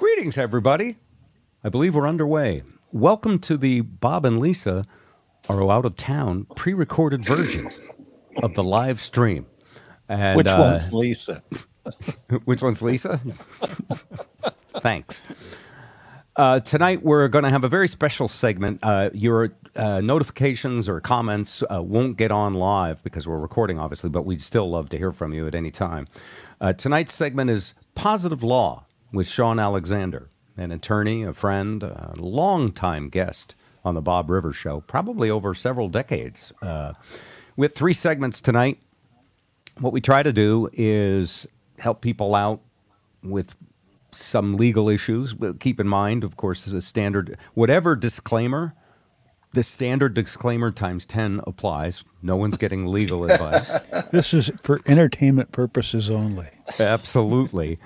Greetings, everybody. I believe we're underway. Welcome to the Bob and Lisa are out of town pre recorded version of the live stream. And, Which uh, one's Lisa? Which one's Lisa? Thanks. Uh, tonight, we're going to have a very special segment. Uh, your uh, notifications or comments uh, won't get on live because we're recording, obviously, but we'd still love to hear from you at any time. Uh, tonight's segment is Positive Law with Shawn Alexander, an attorney, a friend, a longtime guest on the Bob Rivers Show, probably over several decades. Uh, we have three segments tonight. What we try to do is help people out with some legal issues. But keep in mind, of course, the standard, whatever disclaimer, the standard disclaimer times 10 applies. No one's getting legal advice. This is for entertainment purposes only. Absolutely.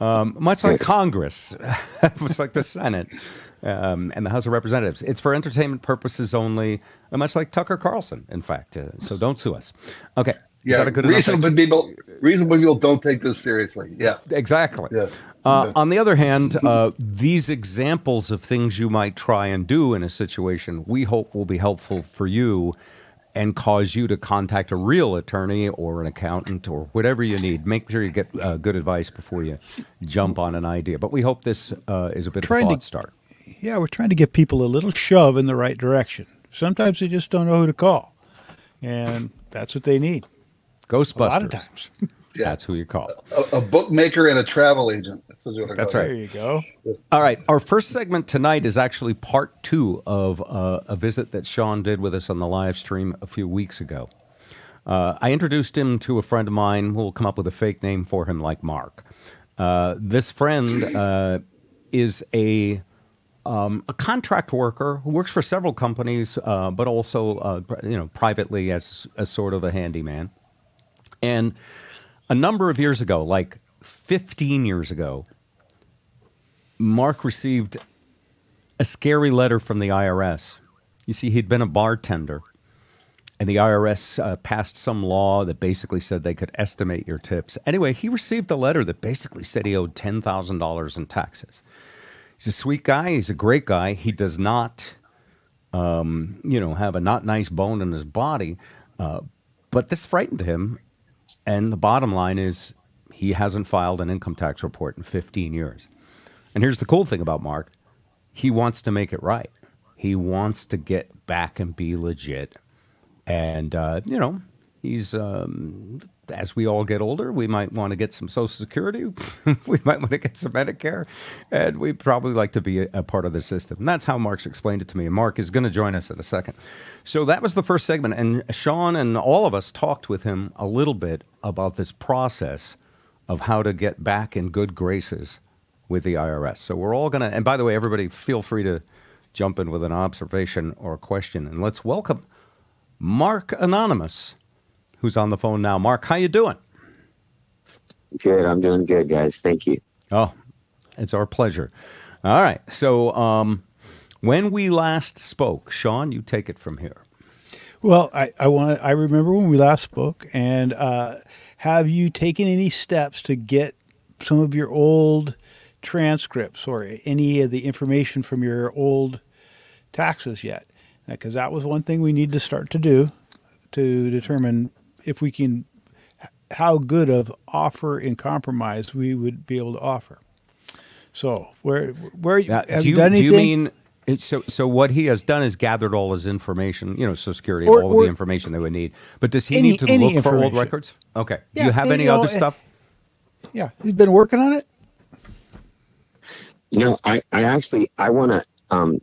Um, much like Congress, much like the Senate um, and the House of Representatives. It's for entertainment purposes only, much like Tucker Carlson, in fact. Uh, so don't sue us. Okay. Is Yeah, that a good enough reasonable people. Reasonable people don't take this seriously. Yeah, Exactly. Yeah. Uh, Yeah. On the other hand, uh, these examples of things you might try and do in a situation, we hope will be helpful for you and cause you to contact a real attorney or an accountant or whatever you need. Make sure you get uh, good advice before you jump on an idea. But we hope this uh, is a bit Trying of a to- thought start. Yeah, we're trying to give people a little shove in the right direction. Sometimes they just don't know who to call, and that's what they need. Ghostbusters. A lot of times. yeah. That's who you call. A, a bookmaker and a travel agent. That's, what That's right. There you go. All right. Our first segment tonight is actually part two of uh, a visit that Shawn did with us on the live stream a few weeks ago. Uh, I introduced him to a friend of mine. We'll come up with a fake name for him, like Mark. Uh, this friend uh, is a um, a contract worker who works for several companies, uh, but also uh, you know privately as as sort of a handyman. And a number of years ago, like 15 years ago, Mark received a scary letter from the IRS. You see, he'd been a bartender, and the IRS uh, passed some law that basically said they could estimate your tips. Anyway, he received a letter that basically said he owed $10,000 in taxes. He's a sweet guy. He's a great guy. He does not, um, you know, have a not nice bone in his body. Uh, but this frightened him. And the bottom line is he hasn't filed an income tax report in 15 years. And here's the cool thing about Mark he wants to make it right. He wants to get back and be legit. And, uh, you know, he's, um, as we all get older, we might want to get some Social Security. we might want to get some Medicare. And we'd probably like to be a, a part of the system. And that's how Mark's explained it to me. And Mark is going to join us in a second. So that was the first segment. And Shawn and all of us talked with him a little bit about this process of how to get back in good graces with the IRS. So we're all going to, and by the way, everybody feel free to jump in with an observation or a question. And let's welcome Mark Anonymous, who's on the phone now. Mark, how you doing? Good. I'm doing good, guys. Thank you. Oh, it's our pleasure. All right. So um, when we last spoke, Shawn, you take it from here. Well, I, I want I remember when we last spoke, and uh, have you taken any steps to get some of your old transcripts or any of the information from your old taxes yet? Because that was one thing we need to start to do to determine if we can how good of offer and compromise we would be able to offer. So where where Now, have do you you, done do you mean so? So what he has done is gathered all his information, you know, Social Security, Or- all or- of the information they would need. But does he Any- need to look for old records? Okay. do you have you any know, other eh, stuff? yeah, he's been working on it. You know, I, I actually I want to um,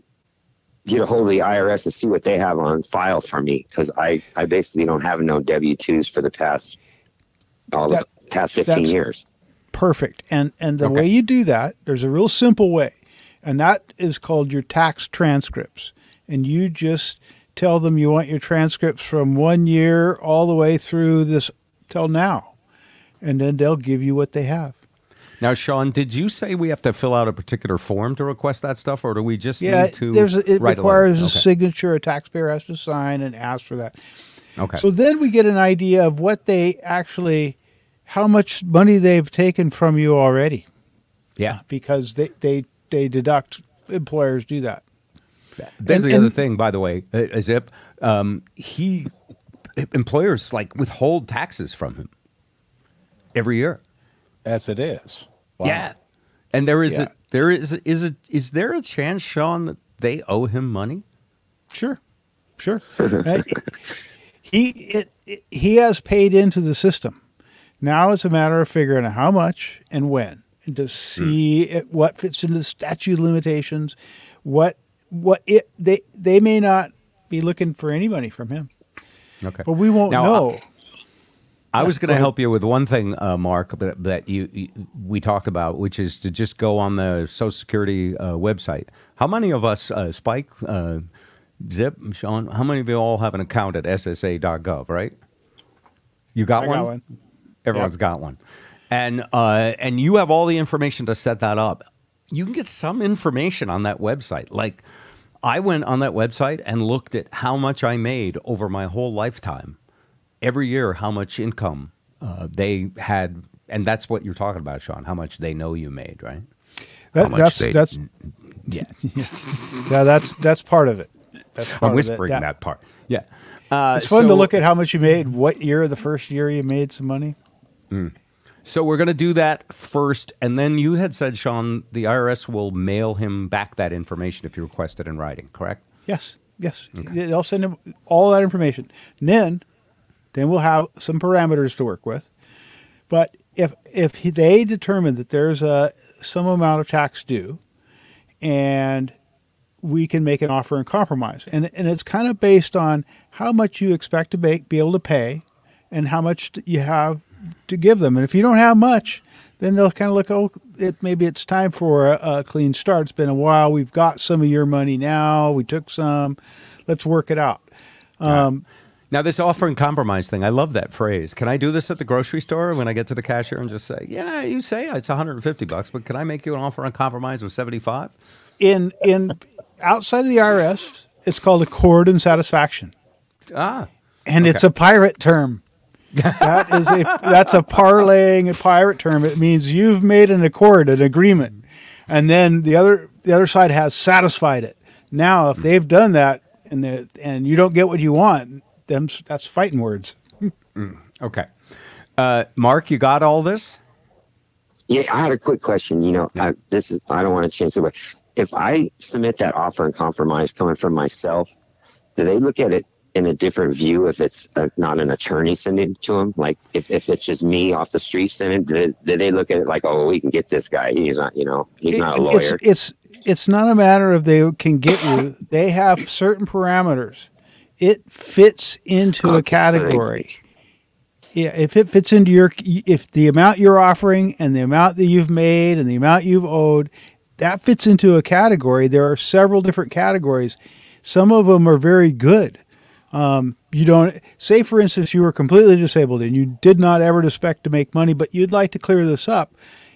get a hold of the IRS and see what they have on file for me because I, I basically don't have no W twos for the past all That- the past fifteen years. Perfect. And and the Okay. way you do that, there's a real simple way. And that is called your tax transcripts. And you just tell them you want your transcripts from one year all the way through this till now. And then they'll give you what they have. Now, Sean, did you say we have to fill out a particular form to request that stuff, or do we just Yeah, need to? there's a, it write requires a, a letter? signature a taxpayer has to sign and ask for that. Okay. So then we get an idea of what they actually how much money they've taken from you already. Yeah. because they they they deduct employers do that. There's And- the other thing, by the way, uh, Zip. Um, he employers like withhold taxes from him every year. As it is. Wow. Yeah, and there is Yeah. a there is is a is there a chance, Shawn, that they owe him money? Sure, sure. Uh, he it, it- he has paid into the system. Now it's a matter of figuring out how much and when, and to see it, what fits into the statute of limitations. What what it they they may not be looking for any money from him, Okay, but we won't Now, know. I was going to help you with one thing, uh, Mark, that, that you, you we talked about, which is to just go on the Social Security uh, website. How many of us, uh, Spike, uh, Zip, Shawn? How many of you all have an account at SSA.gov? Right? You got one. got one. Everyone's got one, and uh, and you have all the information to set that up. You can get some information on that website. Like, I went on that website and looked at how much I made over my whole lifetime every year how much income uh, they had, and that's what you're talking about, Shawn. How much they know you made, right? That, that's they- that's Yeah, yeah, that's that's part of it. That's part I'm of it. whispering That- that, part. Yeah, uh, It's fun to look at how much you made, what year, the first year you made some money. So we're going to do that first, and then you had said, Shawn, the IRS will mail him back that information if you request it in writing. Correct? Yes, yes. They'll send him all that information. And then, then we'll have some parameters to work with. But if if they determine that there's a some amount of tax due, and we can make an offer and compromise, and and it's kind of based on how much you expect to make, be able to pay, and how much you have to give them. And if you don't have much, then they'll kind of look, oh, it maybe it's time for a, a clean start. It's been a while. We've got some of your money now. We took some. Let's work it out. Um, Now, this offer and compromise thing, I love that phrase. Can I do this at the grocery store when I get to the cashier and just say, "Yeah, you say it's 150 bucks, but can I make you an offer and compromise with 75?" in in outside of the IRS, it's called accord and satisfaction, Ah, and it's a pirate term. that is a that's a parlaying a pirate term. It means you've made an accord, an agreement, and then the other the other side has satisfied it. Now, if they've done that and the, and you don't get what you want, them that's fighting words. okay. Uh, Mark, you got all this? Yeah, I had a quick question. You know, I, this is I don't want to change the way. If I submit that offer and compromise coming from myself, do they look at it in a different view if it's uh not an attorney sending it to them? Like if, if it's just me off the street sending, it, do they, do they look at it like, oh, we can get this guy? He's not, you know, he's not a lawyer. It's, it's it's not a matter of they can get you. They have certain parameters. It fits into a category. Yeah, if it fits into your if the amount you're offering and the amount that you've made and the amount you've owed, that fits into a category. There are several different categories. Some of them are very good. Um, you don't say, for instance, you were completely disabled and you did not ever expect to make money, but you'd like to clear this up.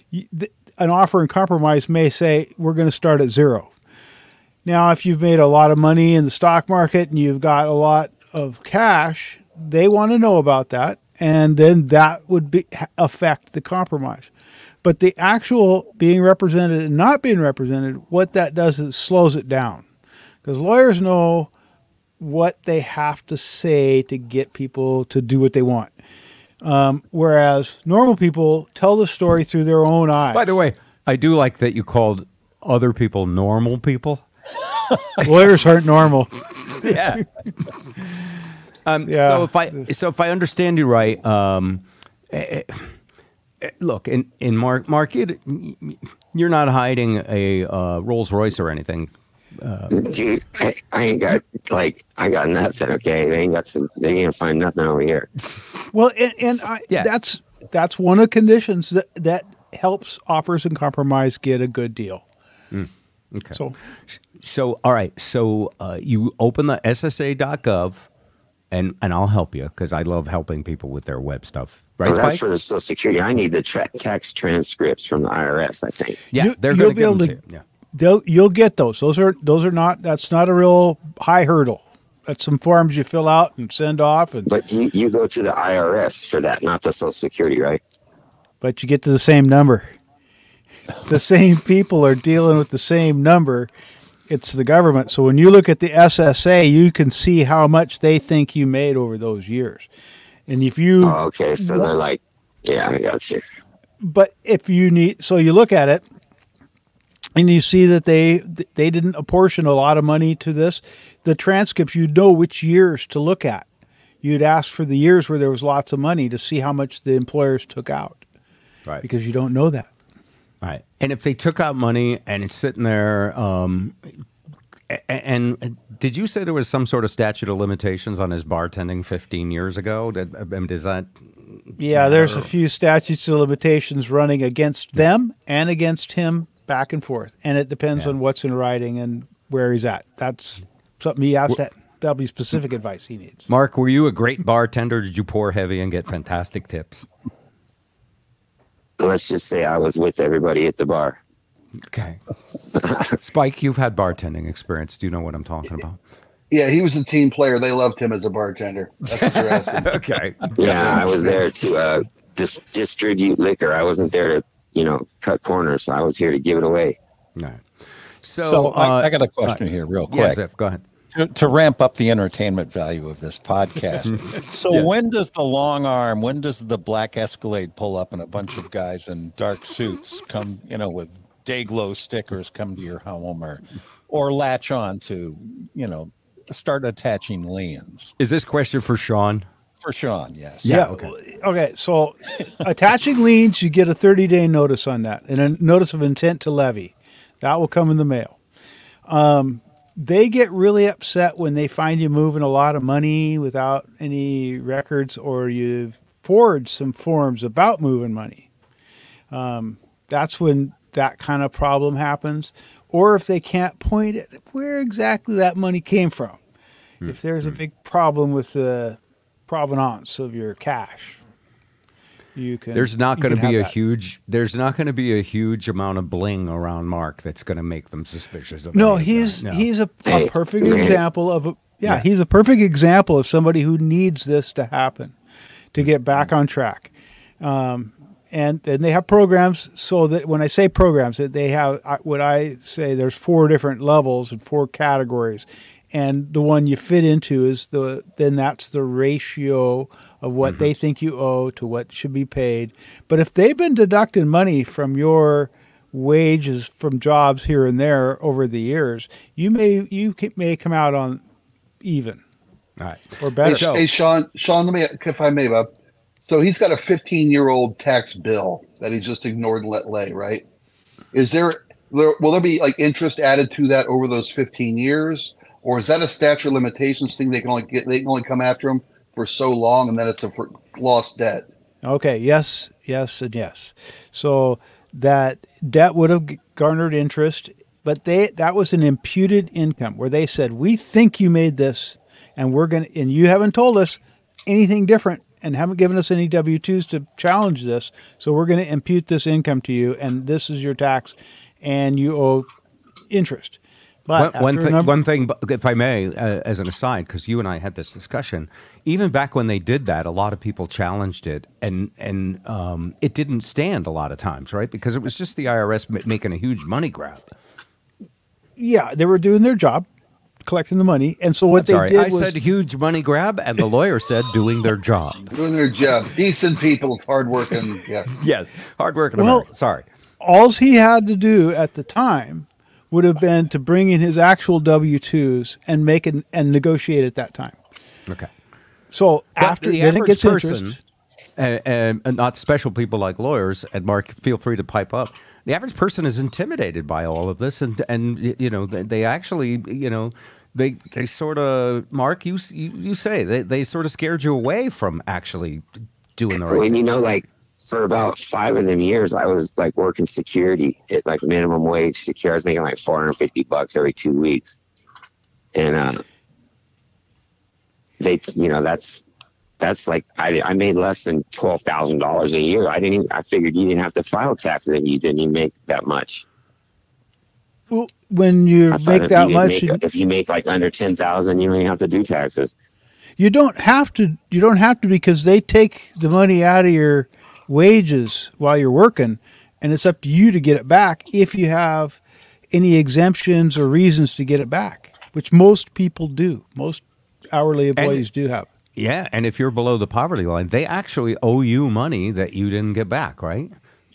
You, th- an offer and compromise may say we're going to start at zero. Now, if you've made a lot of money in the stock market and you've got a lot of cash, they want to know about that, and then that would be affect the compromise. But the actual being represented and not being represented, what that does is slows it down, because lawyers know what they have to say to get people to do what they want. Um, whereas normal people tell the story through their own eyes. By the way, I do like that you called other people normal people. lawyers aren't normal. Yeah. um, Yeah. So if I so if I understand you right, um, eh, eh, look in in Mark Mark, it, you're not hiding a uh, Rolls Royce or anything. Dude, I, I ain't got like I got nothing. Okay, they ain't got some. They ain't gonna find nothing over here. Well, and, and I, Yeah. that's that's one of the conditions that that helps offers and compromise get a good deal. Okay. So So, all right. So uh, you open the SSA.gov, and and I'll help you because I love helping people with their web stuff. Right, Oh, that's Spike? for the Social Security. I need the tra- tax transcripts from the IRS. I think. yeah, You- they're you'll going be able to- to. Yeah. they'll you'll get those. Those are those are not that's not a real high hurdle. That's some forms you fill out and send off, and But you, you go to the IRS for that, not the Social Security, right? but you get to the same number. the same people are dealing with the same number. It's the government. So when you look at the SSA, you can see how much they think you made over those years. And if you Oh, okay, so they're like, yeah, I got you. but if you need so you look at it and you see that they they didn't apportion a lot of money to this the transcripts you know which years to look at you'd ask for the years where there was lots of money to see how much the employers took out Right. because you don't know that Right. And if they took out money and it's sitting there, um, a- and did you say there was some sort of statute of limitations on his bartending 15 years ago? Did, I mean, does that? yeah there's a few statutes of limitations running against them and against him back and forth and it depends Yeah. on what's in writing and where he's at that's something he has to that'll be specific advice he needs Mark, were you a great bartender? Did you pour heavy and get fantastic tips? Let's just say I was with everybody at the bar. Okay. Spike, you've had bartending experience. Do you know what I'm talking about? Yeah, he was a team player. They loved him as a bartender. That's what you're asking. Okay. Yeah, I was there to uh, dis- distribute liquor. I wasn't there to, you know, cut corners. I was here to give it away. All right. So, So, uh, I, I got a question here, real yeah, quick, Zip, go ahead. To, to ramp up the entertainment value of this podcast. so, Yes. when does the long arm, when does the black Escalade pull up and a bunch of guys in dark suits come, you know, with day glow stickers come to your home or, or latch on to, you know, start attaching liens? Is this question for Shawn? For Shawn, yes. Yeah, okay. Okay. So attaching liens, you get a 30 day notice on that and a notice of intent to levy. That will come in the mail. Um, they get really upset when they find you moving a lot of money without any records or you've forged some forms about moving money. Um, that's when that kind of problem happens. Or if they can't point at where exactly that money came from. If there's a big problem with the provenance of your cash, you can. There's not going to be a that. huge. There's not going to be a huge amount of bling around Mark that's going to make them suspicious of. No, he's. No. he's a, a perfect example of a yeah, Yeah. he's a perfect example of somebody who needs this to happen to get back on track. Um, and and they have programs so that when I say programs, that they have what I say there's four different levels and four categories, and the one you fit into is the then that's the ratio of what they mm-hmm. think you owe to what should be paid. But if they've been deducting money from your wages from jobs here and there over the years, you may you may come out on even All right. or Hey, better. So- hey, Shawn, Shawn, let me, if I may, Bob. So he's got a 15 year old tax bill that he's just ignored and let lay, right? Is there, there, will there be like interest added to that over those 15 years? Or is that a statute of limitations thing? They can only get, they can only come after him for so long and then it's a for lost debt. Okay, yes, yes, and yes. So that debt would have garnered interest, but they that was an imputed income where they said, "We think you made this, and we're going to and you haven't told us anything different and haven't given us any W2s to challenge this, so we're going to impute this income to you and this is your tax and you owe interest." But one, one after thing, number- one thing, if I may, uh, as an aside, because you and I had this discussion, even back when they did that, a lot of people challenged it, and and um, it didn't stand a lot of times, right? Because it was just the IRS ma- making a huge money grab. yeah, they were doing their job, collecting the money, and so what they Sorry, did I was said huge money grab, and the lawyer said doing their job. Doing their job. Decent people, hardworking. Yeah. Yes, hardworking Well- American. Sorry. all he had to do at the time would have been to bring in his actual W twos and make it and negotiate at that time. Okay. So But after the then it average gets person, interest. and, and, and not special people like lawyers. And Mark, feel free to pipe up. The average person is intimidated by all of this, and and you know they, they actually you know they they sort of Mark you you, you say they they sort of scared you away from actually doing the right. When thing. you know, like for about five of them years, I was like working security at like minimum wage security. I was making like 450 bucks every two weeks. And, uh, they, you know, that's, that's like, I, I made less than $12,000 a year. I didn't even, I figured you didn't have to file taxes and you didn't even make that much. Well, when you make that you much, make, you, if you make like under 10,000, you don't even have to do taxes. you don't have to. You don't have to because they take the money out of your wages while you're working, and it's up to you to get it back if you have any exemptions or reasons to get it back, which most people do. Most hourly employees do have. Yeah, and if you're below the poverty line, they actually owe you money that you didn't get back, right?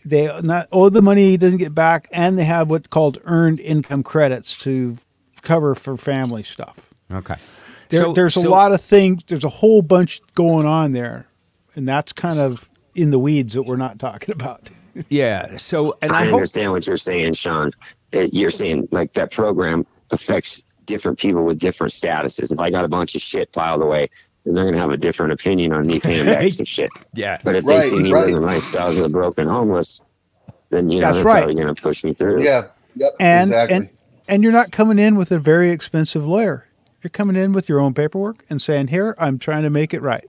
They not owe the money he doesn't get back, and they have what's called earned income credits to cover for family stuff. Okay. There, So- there's a so- lot of things. There's a whole bunch going on there, and that's kind of in the weeds that we're not talking about. Yeah. So, and I, I hope understand what you're saying, Shawn. You're saying like that program affects different people with different statuses. If I got a bunch of shit piled away, then they're gonna have a different opinion on me paying back some shit. yeah. But if Right, they see me right. living lifestyles of the broken homeless, then you know That's they're right. probably gonna push me through. Yeah. Yep. and exactly. and and you're not coming in with a very expensive lawyer. You're coming in with your own paperwork and saying, "Here, I'm trying to make it right."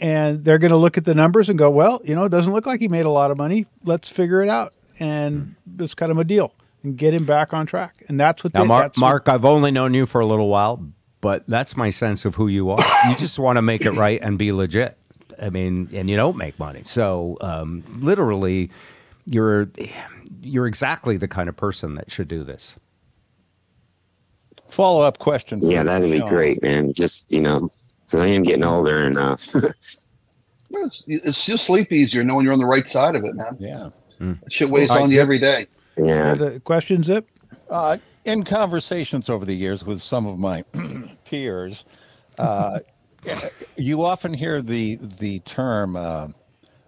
And they're going to look at the numbers and go, "Well, you know, it doesn't look like he made a lot of money. Let's figure it out." And let's cut him a deal and get him back on track. And that's what Now, they, Mark, that's Mark, I've only known you for a little while, but that's my sense of who you are. you just want to make it right and be legit. I mean, and you don't make money, so um, literally, you're you're exactly the kind of person that should do this. Follow up question. for Yeah, that'd be Shawn. great, man. Just you know, because I am getting older and uh, Well, It's, it's just sleep easier knowing you're on the right side of it, man. Yeah. That shit weighs Well, I on you did- every day. Yeah. the question, Zip. Uh, in conversations over the years with some of my peers, uh, you often hear the the term, uh,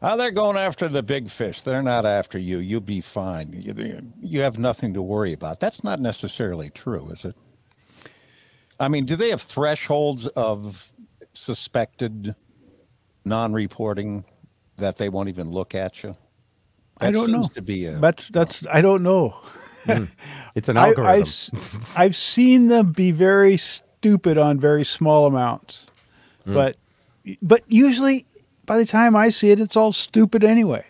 "Oh, they're going after the big fish. They're not after you. You'll be fine. You, you have nothing to worry about." That's not necessarily true, is it? I mean, do they have thresholds of suspected non-reporting that they won't even look at you? I don't know. To be a, That's that's I don't know. It's an I, algorithm. I've s- I've seen them be very stupid on very small amounts, Hmm. but but usually by the time I see it, it's all stupid anyway,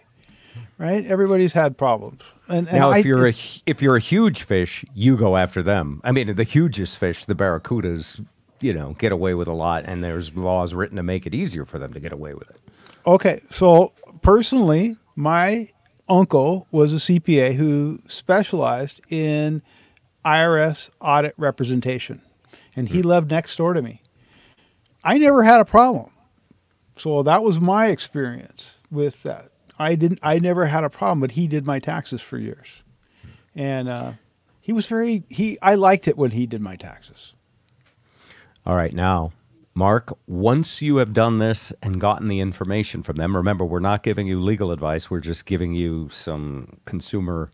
right? Everybody's had problems, and, and now, I, if you're a if you're a huge fish, you go after them. I mean, the hugest fish, the barracudas, you know, get away with a lot, and there's laws written to make it easier for them to get away with it. Okay, so personally, my uncle was a CPA who specialized in IRS audit representation, and he lived next door to me. I never had a problem, so that was my experience with that. I didn't. I never had a problem, but he did my taxes for years, and uh, he was very. He. I liked it when he did my taxes. All right, now, Mark, once you have done this and gotten the information from them, remember, we're not giving you legal advice. We're just giving you some consumer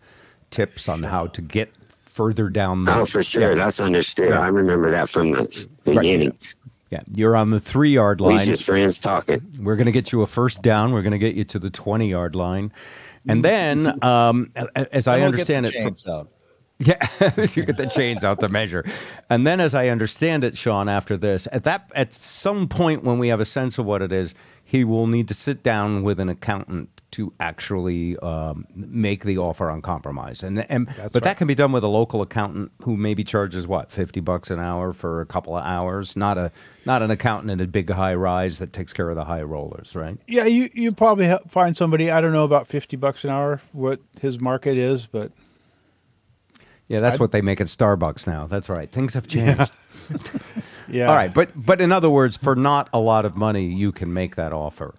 tips on how to get further down the. Oh, for sure. Yeah, That's understood. Yeah. I remember that from the beginning. yeah. You're on the three yard We line. just friends talking. We're going to get you a first down. We're going to get you to the 20 yard line. And then, um, a- a- as I Then we'll get the understand it, from- chains out. Yeah, you get the chains out to measure. And then, as I understand it, Shawn, after this, at that, at some point when we have a sense of what it is, he will need to sit down with an accountant to actually um, make the offer on compromise. And and but that can be done with a local accountant who maybe charges what fifty bucks an hour for a couple of hours, not a not an accountant in a big high rise that takes care of the high rollers, right? Yeah, you you probably find somebody. I don't know about fifty bucks an hour what his market is, but Yeah, that's what they make at Starbucks now. That's right. Things have changed. yeah. All right, but but in other words, for not a lot of money, you can make that offer.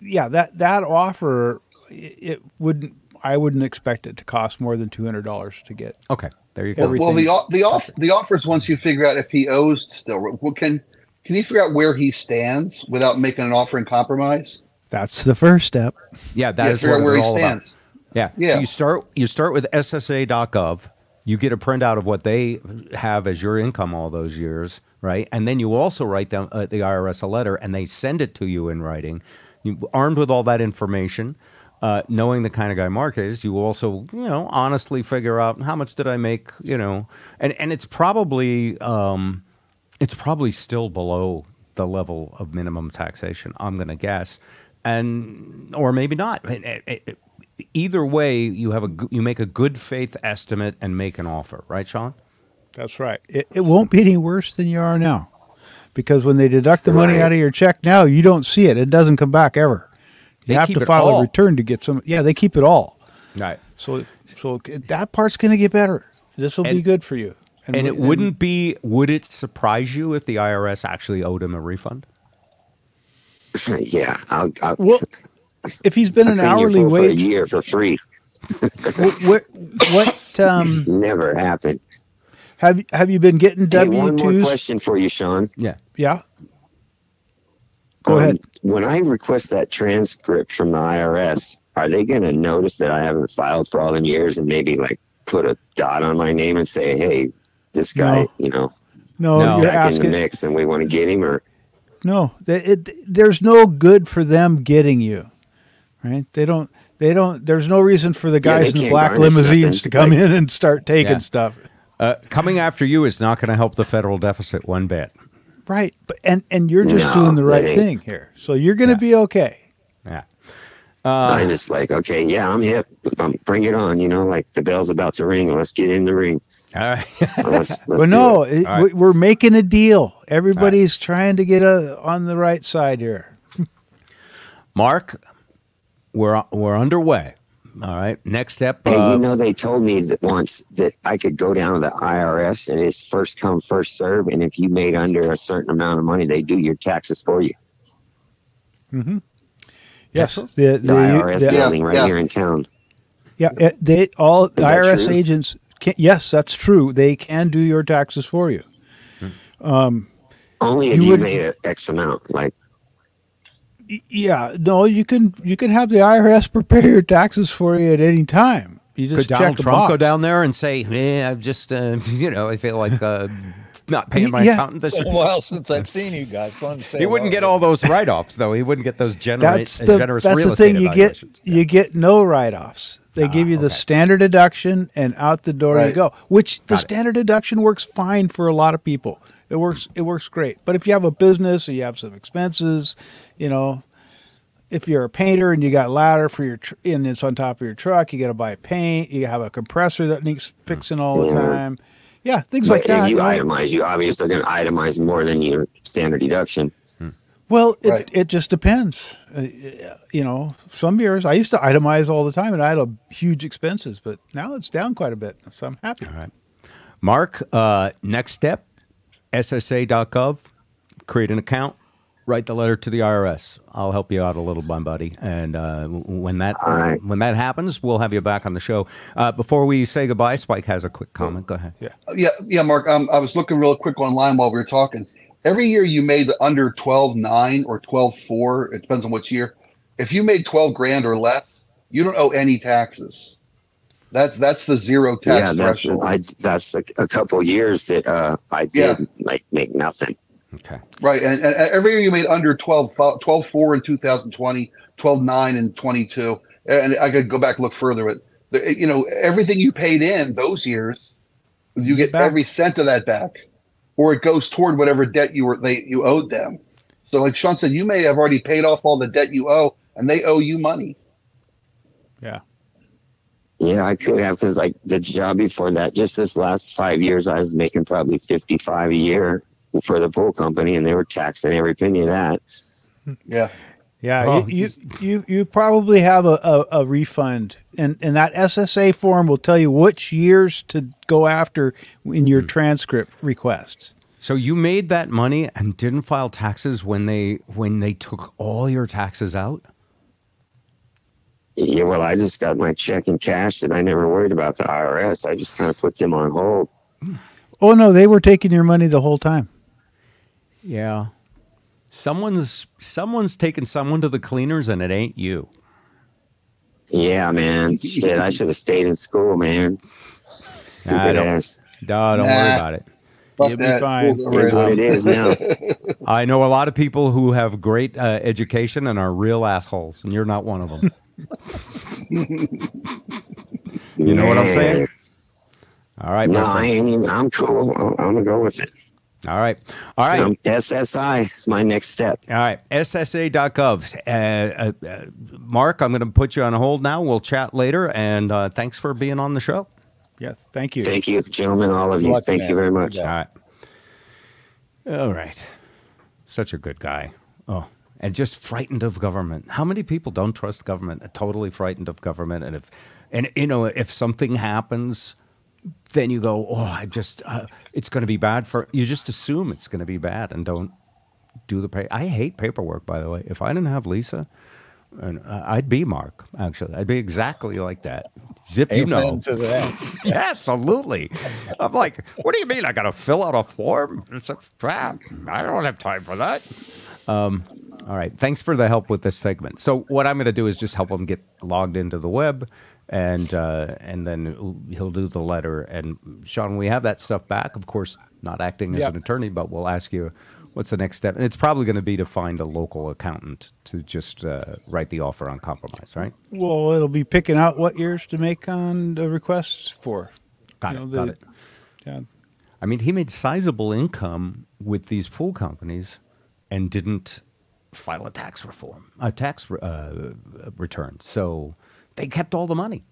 yeah, that that offer it, it wouldn't I wouldn't expect it to cost more than two hundred dollars to get. Okay, there you go. Well, well, the o- the off the offers once you figure out if he owes still. Well, can can you figure out where he stands without making an offer in compromise? That's the first step. yeah, that's yeah, figure out where it's he stands. about. Yeah. Yeah. So you start you start with SSA.gov. You get a printout of what they have as your income all those years, right? And then you also write down uh, the IRS a letter, and they send it to you in writing. You armed with all that information, uh, knowing the kind of guy Mark is, you also you know honestly figure out how much did I make, you know, and and it's probably um, it's probably still below the level of minimum taxation. I'm going to guess, and or maybe not. It- it- it- either way, you have a g- you make a good faith estimate and make an offer, right, Shawn? That's right. It, it won't be any worse than you are now, because when they deduct the money out of your check now, you don't see it. It doesn't come back ever. You They have to file a return to get some. Yeah, they keep it all. Right. So so that part's going to get better. This will be good for you. And we- it wouldn't be. Would it surprise you if the IRS actually owed him a refund? yeah, I'll, I'll, Well, if he's been an hourly pool for a wage. year for free. wh- what what um Never happened. have have you been getting Hey, W one more question for you, Shawn. Yeah. Yeah. Go Um, ahead. When I request that transcript from the IRS, are they going to notice that I haven't filed for all them years and maybe like put a dot on my name and say, "Hey, this guy, No. you know, No, No. you're back in the mix, and we want to get him"? Or No, th- it, there's no good for them getting you, right? They don't. They don't. There's no reason for the Yeah, guys in the black limousines to come Like- in and start taking Yeah. stuff, Uh, coming after you is not going to help the federal deficit one bit. right? But and and you're just No, doing the right ain't- thing here, so you're going to Yeah. be okay. Yeah. I just like, okay, yeah, I'm hip. Um, bring it on. You know, like the bell's about to ring. Let's get in the ring. All right. So let's, let's But no, it. it, All right. we- we're making a deal. Everybody's trying to get a, on the right side here. Mark, we're we're underway. All right. Next step. Hey, uh, you know, they told me that once that I could go down to the IRS and it's first come, first serve. And if you made under a certain amount of money, they do your taxes for you. Mm-hmm. Yes, Yes, the, the, The IRS the- building right yeah. here in town. yeah, it, they all the IRS true? agents. Can, yes, that's true. They can do your taxes for you. Hmm. Um, Only if You you, would- made an X amount. Like, Y- Yeah, no, you can you can have the IRS prepare your taxes for you at any time. You just could check Donald the Trump go down there and say, "Yeah, I've just, uh, you know, I feel like uh, not paying my Yeah. accountant this It's year." been a while since I've seen you guys. Wanted say He wouldn't get all those write-offs, though. He wouldn't get those genera- That's uh, the generous that's real the thing. You get evaluations. you get no write offs. They give you the okay. standard deduction and out the door you go. Which the Got it. standard deduction works fine for a lot of people. It works it works great. But if you have a business or you have some expenses, you know, if you're a painter and you got ladder for your tr- and it's on top of your truck, you got to buy paint. You have a compressor that needs fixing all the Yeah. time. Yeah, things but like that. if you you itemize, you obviously are going to itemize more than your standard deduction. Well, it, Right. it just depends. Uh, you know, some years I used to itemize all the time and I had a huge expenses, but now it's down quite a bit. So I'm happy. All right. Mark, uh, next step, SSA.gov, create an account, write the letter to the IRS. I'll help you out a little, my buddy. And uh, when that All right. when that happens, we'll have you back on the show. Uh, before we say goodbye, Spike has a quick comment. Go ahead. Yeah. Yeah, yeah, Mark. Um, I was looking real quick online while we were talking. Every year you made the under twelve nine or twelve four. It depends on which year. If you made twelve grand or less, you don't owe any taxes. That's that's the zero tax yeah, that's. I, that's a, a couple years that uh, I did Yeah. like make nothing. Okay. Right. And, and every year you made under 12, 12 4 in 2020, 12 9 in 22. And I could go back and look further, but the, you know, everything you paid in those years, you get Back. every cent of that back, or it goes toward whatever debt you were they you owed them. So, like Shawn said, you may have already paid off all the debt you owe, and they owe you money. Yeah. Yeah, I could have because like the job before that, just this last five years, I was making probably fifty five a year for the pool company, and they were taxing every penny of that. Yeah. Yeah. Oh, you, you, you, you probably have a, a, a refund and, and that SSA form will tell you which years to go after in your mm-hmm. transcript requests. So you made that money and didn't file taxes when they when they took all your taxes out? Yeah, well, I just got my check in cash, and I never worried about the IRS. I just kind of put them on hold. Oh no, they were taking your money the whole time. Yeah. Someone's someone's taking someone to the cleaners and it ain't you. Yeah, man. Shit, I should have stayed in school, man. Stupid don't- ass. Duh, don't worry about it. Fuck You'll be fine. Cool, It is what it is now. I know a lot of people who have great uh, education and are real assholes, and you're not one of them. You know what I'm saying? All right, No, I ain't even. I'm cool. I'm, I'm gonna go with it. All right. All right. Um, SSI is my next step. All right, SSA.gov. Uh, uh, uh, Mark, I'm going to put you on hold now. We'll chat later, and uh, thanks for being on the show. Yes, thank you. Thank you, gentlemen, all of you. luck, Thank man. you very much. Yeah. All right. All right. Such a good guy. Oh, and just frightened of government. How many people don't trust government? Totally frightened of government, and if and you know if something happens, then you go, oh, I just uh, it's going to be bad for you. Just assume it's going to be bad and don't do the pay. I hate paperwork, by the way. If I didn't have Lisa, and uh, I'd be Mark. Actually, I'd be exactly like that. Zip, you know. Amen to that. Absolutely. I'm like, what do you mean? I got to fill out a form? It's like, crap. I don't have time for that. Um, all right. Thanks for the help with this segment. So what I'm going to do is just help him get logged into the web, and uh, and then he'll do the letter. And Shawn, when we have that stuff back, of course, not acting as Yep. an attorney, but we'll ask you. What's the next step? And it's probably going to be to find a local accountant to just uh, write the offer on compromise, right? Well, it'll be picking out what years to make on the requests for. Got You it. know, got it. Yeah. I mean, he made sizable income with these pool companies and didn't file a tax reform, a tax uh, return. So they kept all the money.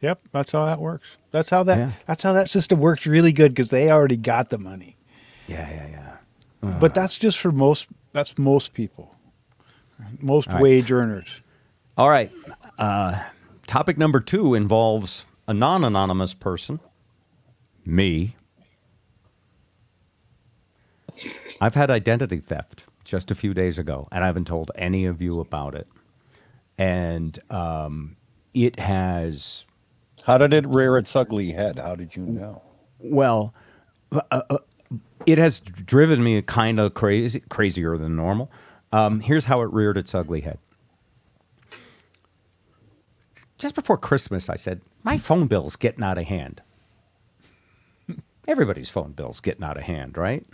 Yep, that's how that works. That's how that Yeah. that's how that system works really good because they already got the money. Yeah, yeah, yeah. But that's just for most. That's most people, most All right. wage earners. All right. Uh, topic number two involves a non anonymous person, me. I've had identity theft just a few days ago, and I haven't told any of you about it. And um, it has How did it rear its ugly head? How did you know? Well, uh, uh, it has driven me kind of crazy, crazier than normal. Um, here's how it reared its ugly head. Just before Christmas, I said, My phone bill's getting out of hand. Everybody's phone bill's getting out of hand, right?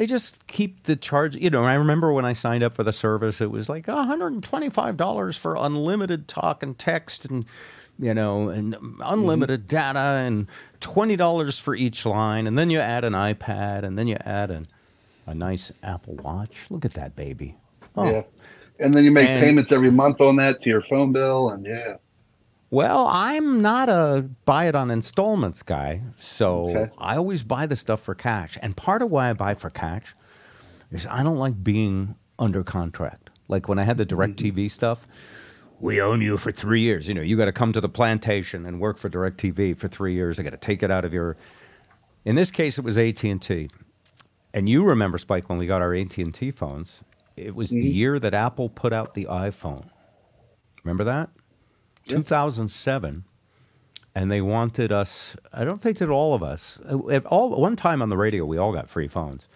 They just keep the charge. You know, I remember when I signed up for the service, it was like $125 for unlimited talk and text and, you know, and unlimited mm-hmm. data and $20 for each line. And then you add an iPad and then you add an, a nice Apple Watch. Look at that baby. Oh, Yeah. And then you make And- payments every month on that to your phone bill, and yeah. Well, I'm not a buy it on installments guy, so Okay. I always buy the stuff for cash. And part of why I buy for cash is I don't like being under contract. Like when I had the Direct mm-hmm. TV stuff, we own you for three years. You know, you got to come to the plantation and work for Direct TV for three years. I got to take it out of your. In this case, it was AT and T, and you remember Spike when we got our AT and T phones. It was the mm-hmm. year that Apple put out the iPhone. Remember that? 2007 and they wanted us i don't think that all of us. Uh, at all one time on the radio we all got free phones.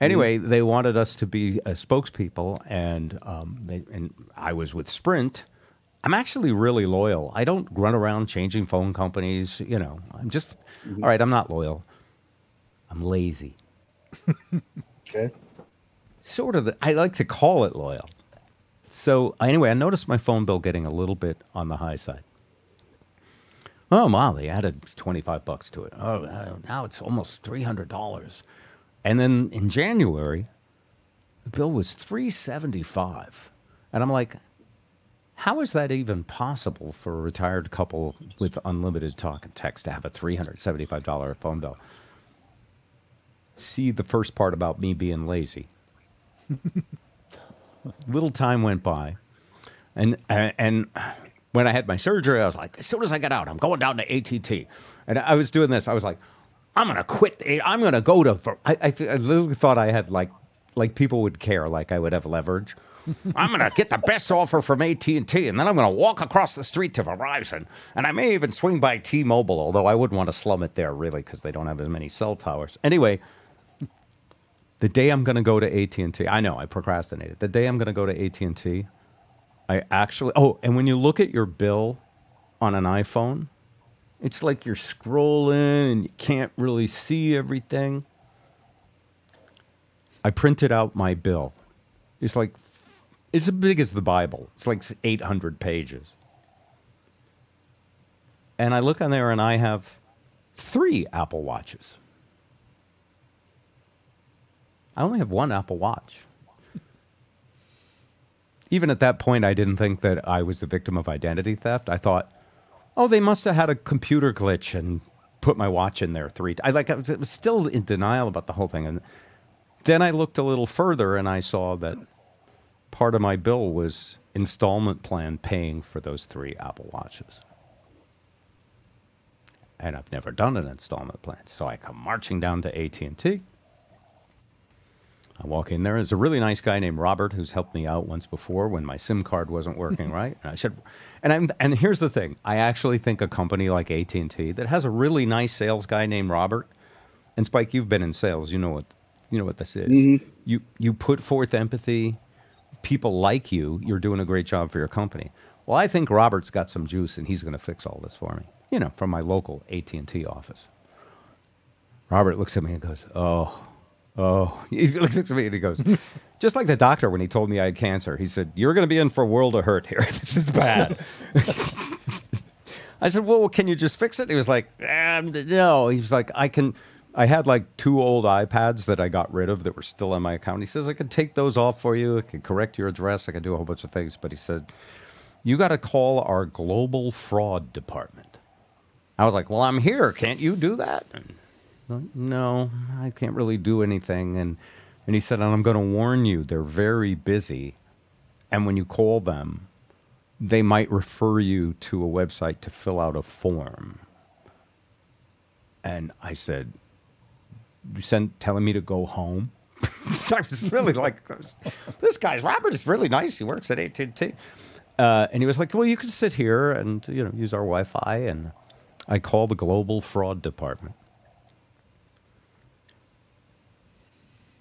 Anyway they wanted us to be uh, spokespeople and um, they, and i was with sprint. I'm actually really loyal. I don't run around changing phone companies you know. I'm just all right i'm not loyal. I'm lazy. Okay. sort of the, i like to call it loyal so anyway i noticed my phone bill getting a little bit on the high side. Oh they added 25 bucks to it. Oh uh, now it's almost $300 and then in january the bill was 375 and i'm like how is that even possible for a retired couple with unlimited talk and text to have a $375 phone bill? See the first part about me being lazy little time went by, and and when I had my surgery, I was like, as soon as I get out, I'm going down to ATT, and I was doing this. I was like, I'm gonna quit. I'm gonna go to. Ver-" I, I, I literally thought I had like like people would care, like I would have leverage. I'm gonna get the best offer from AT and T, and then I'm gonna walk across the street to Verizon, and I may even swing by T-Mobile, although I wouldn't want to slum it there really because they don't have as many cell towers. Anyway, the day I'm going to go to AT&T, I know I procrastinated. The day I'm going to go to AT&T, I actually Oh, and when you look at your bill on an iPhone, it's like you're scrolling and you can't really see everything. I printed out my bill. It's like it's as big as the Bible. It's like 800 pages. And I look on there and I have 3 Apple Watches. I only have one Apple Watch. Even at that point, I didn't think that I was the victim of identity theft. I thought, oh, they must have had a computer glitch and put my watch in there three. I like I was, I was still in denial about the whole thing, and then I looked a little further and I saw that part of my bill was installment plan paying for those three Apple Watches. And I've never done an installment plan, so I come marching down to AT and T. I walk in there. There's a really nice guy named Robert who's helped me out once before when my SIM card wasn't working right. And I said, and I'm and here's the thing: I actually think a company like AT and T that has a really nice sales guy named Robert. And Spike, you've been in sales. You know what you know what this is. Mm-hmm. You you put forth empathy. People like you. You're doing a great job for your company. Well, I think Robert's got some juice, and he's going to fix all this for me. You know, from my local AT and T office. Robert looks at me and goes, "Oh, oh." He looks at me and he goes, just like the doctor when he told me I had cancer. He said, "You're going to be in for a world of hurt here. this is bad." I said, "Well, can you just fix it?" He was like, um, "No." He was like, "I can." I had like two old iPads that I got rid of that were still on my account. He says, "I can take those off for you. I can correct your address. I can do a whole bunch of things." But he said, "You got to call our global fraud department." I was like, "Well, I'm here. Can't you do that?" And, no, I can't really do anything. And and he said, and I'm going to warn you, they're very busy, and when you call them, they might refer you to a website to fill out a form. And I said, "You sent telling me to go home." I was really like, "This guy's Robert is really nice. He works at AT and T." Uh, and he was like, "Well, you can sit here and you know use our Wi-Fi." And I called the global fraud department.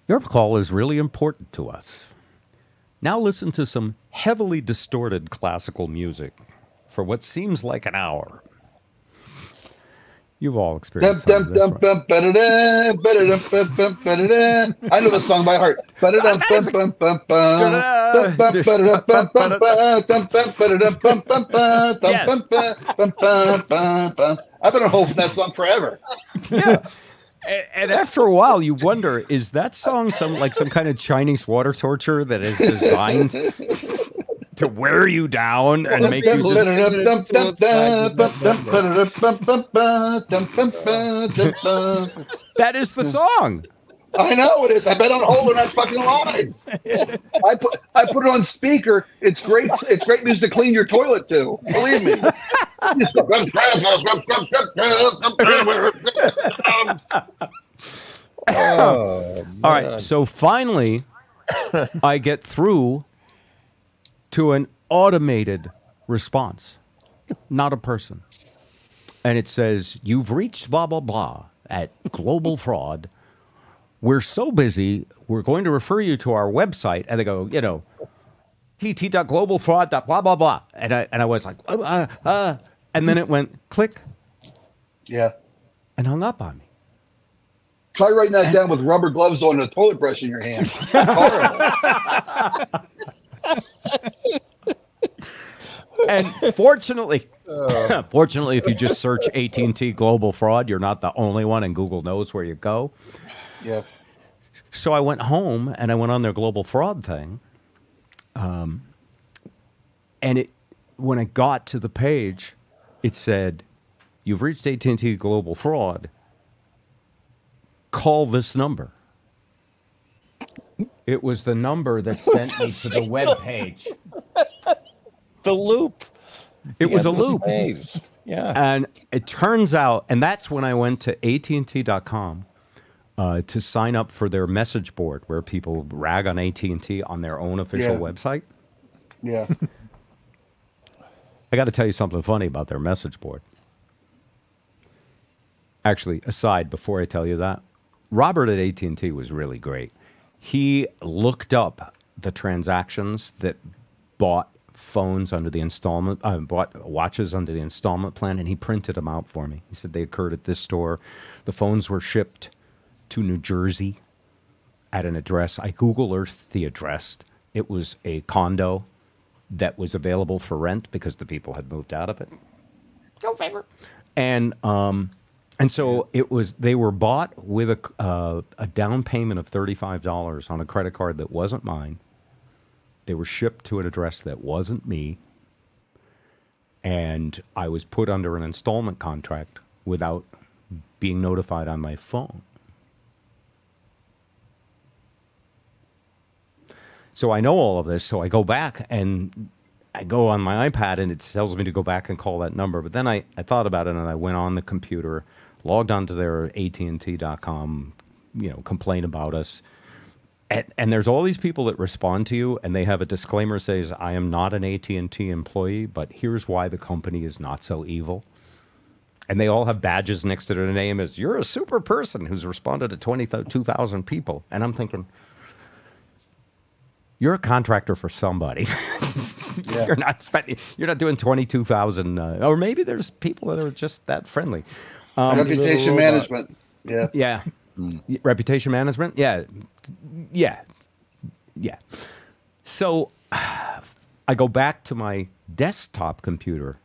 Your call is really important to us. Now listen to some heavily distorted classical music for what seems like an hour. You've all experienced dum. I know the song by heart. I've been a for that song forever. A- And after a while, you wonder: is that song some like some kind of Chinese water torture that is designed to wear you down and make you. That is the song. I know it is. I've been on hold. They're not fucking live. I put I put it on speaker. It's great. It's great music to clean your toilet to. Believe me. Oh, All right. So finally, I get through to an automated response, not a person. And it says, You've reached blah, blah, blah at Global Fraud. We're so busy, we're going to refer you to our website. And they go, You know, tt.globalfraud. blah, blah, blah. And I, and I was like, uh, uh, uh. And then it went click Yeah. and hung up on me. Try writing that down with rubber gloves on and a toilet brush in your hand. Horrible. and fortunately, fortunately, if you just search AT and T Global Fraud, you're not the only one, and Google knows where you go. Yeah. So I went home and I went on their Global Fraud thing, um, and it when I got to the page, it said, "You've reached AT and T Global Fraud. Call this number." It was the number that sent me to the web page. the loop. It was a loop. maze. Yeah. And it turns out, and that's when I went to AT&T.com uh, to sign up for their message board where people rag on AT&T on their own official Yeah. website. Yeah. I got to tell you something funny about their message board. Actually, aside before I tell you that, Robert at AT&T was really great. He looked up the transactions that bought phones under the installment, uh, bought watches under the installment plan, and he printed them out for me. He said they occurred at this store. The phones were shipped to New Jersey at an address. I Google Earthed the address. It was a condo that was available for rent because the people had moved out of it. Go favor. And um, and so it was. They were bought with a uh, a down payment of thirty five dollars on a credit card that wasn't mine. They were shipped to an address that wasn't me. And I was put under an installment contract without being notified on my phone. So I know all of this. So I go back and I go on my iPad and it tells me to go back and call that number. But then I, I thought about it and I went on the computer, logged onto their AT&T.com, you know, complain about us. And, and there's all these people that respond to you and they have a disclaimer says, I am not an AT&T employee, but here's why the company is not so evil. And they all have badges next to their name as, you're a super person who's responded to 22,000 people. And I'm thinking, you're a contractor for somebody. you're not spending, you're not doing 22,000 uh, or maybe there's people that are just that friendly. Um, Reputation management. Yeah. yeah. Reputation management? Yeah. Yeah. Yeah. So I go back to my desktop computer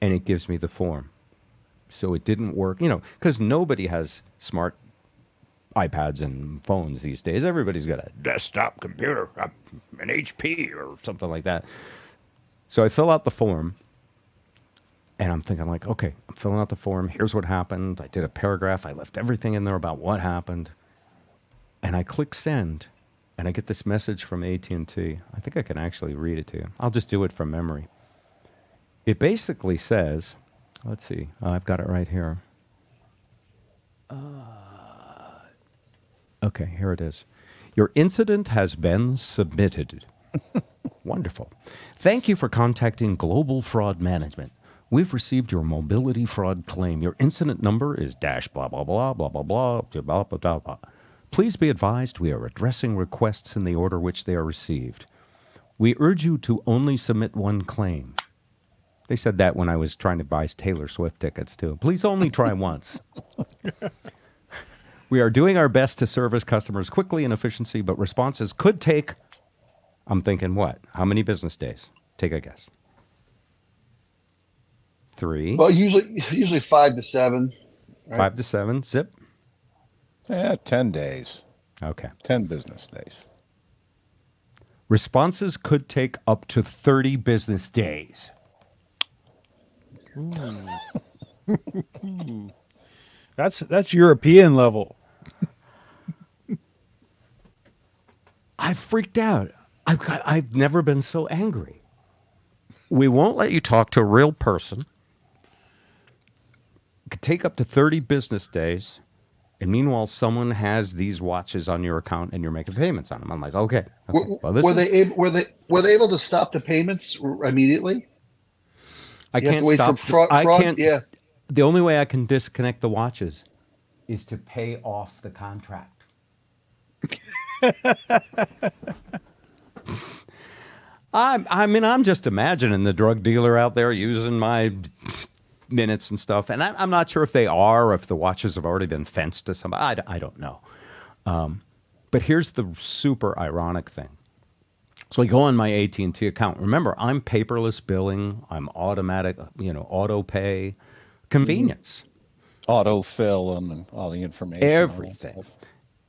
and it gives me the form. So it didn't work, you know, because nobody has smart iPads and phones these days. Everybody's got a desktop computer, an HP or something like that. So I fill out the form and I'm thinking like, okay, I'm filling out the form. Here's what happened. I did a paragraph. I left everything in there about what happened. And I click send and I get this message from AT&T. I think I can actually read it to you. I'll just do it from memory. It basically says, let's see. I've got it right here. Uh, okay, here it is. Your incident has been submitted. Wonderful. Thank you for contacting Global Fraud Management. We've received your mobility fraud claim. Your incident number is dash blah blah blah blah blah blah blah blah blah blah. blah. Please be advised we are addressing requests in the order which they are received. We urge you to only submit one claim. They said that when I was trying to buy Taylor Swift tickets too. Please only try once. We are doing our best to service customers quickly and efficiently, but responses could take I'm thinking what? How many business days? Take a guess. Three, Well, usually usually five to seven. right. five to seven. Zip. Yeah, 10 days, Okay. 10 business days. Responses could take up to 30 business days. That's that's European level. I freaked out. I've, got, I've never been so angry. We won't let you talk to a real person. It could take up to 30 business days. And meanwhile, someone has these watches on your account and you're making payments on them. I'm like, okay. okay. Were, Well, this were is- they able? Were they were they able to stop the payments immediately? I You can't wait stop. for fraud. I can't. Yeah. The only way I can disconnect the watches is to pay off the contract. I'm, I mean, I'm just imagining the drug dealer out there using my minutes and stuff, and I, I'm not sure if they are, or if the watches have already been fenced to somebody. I don't know. Um, but here's the super ironic thing. So I go on my AT&T account. Remember, I'm paperless billing. I'm automatic, you know, auto pay, convenience, Autofill and all the information. everything.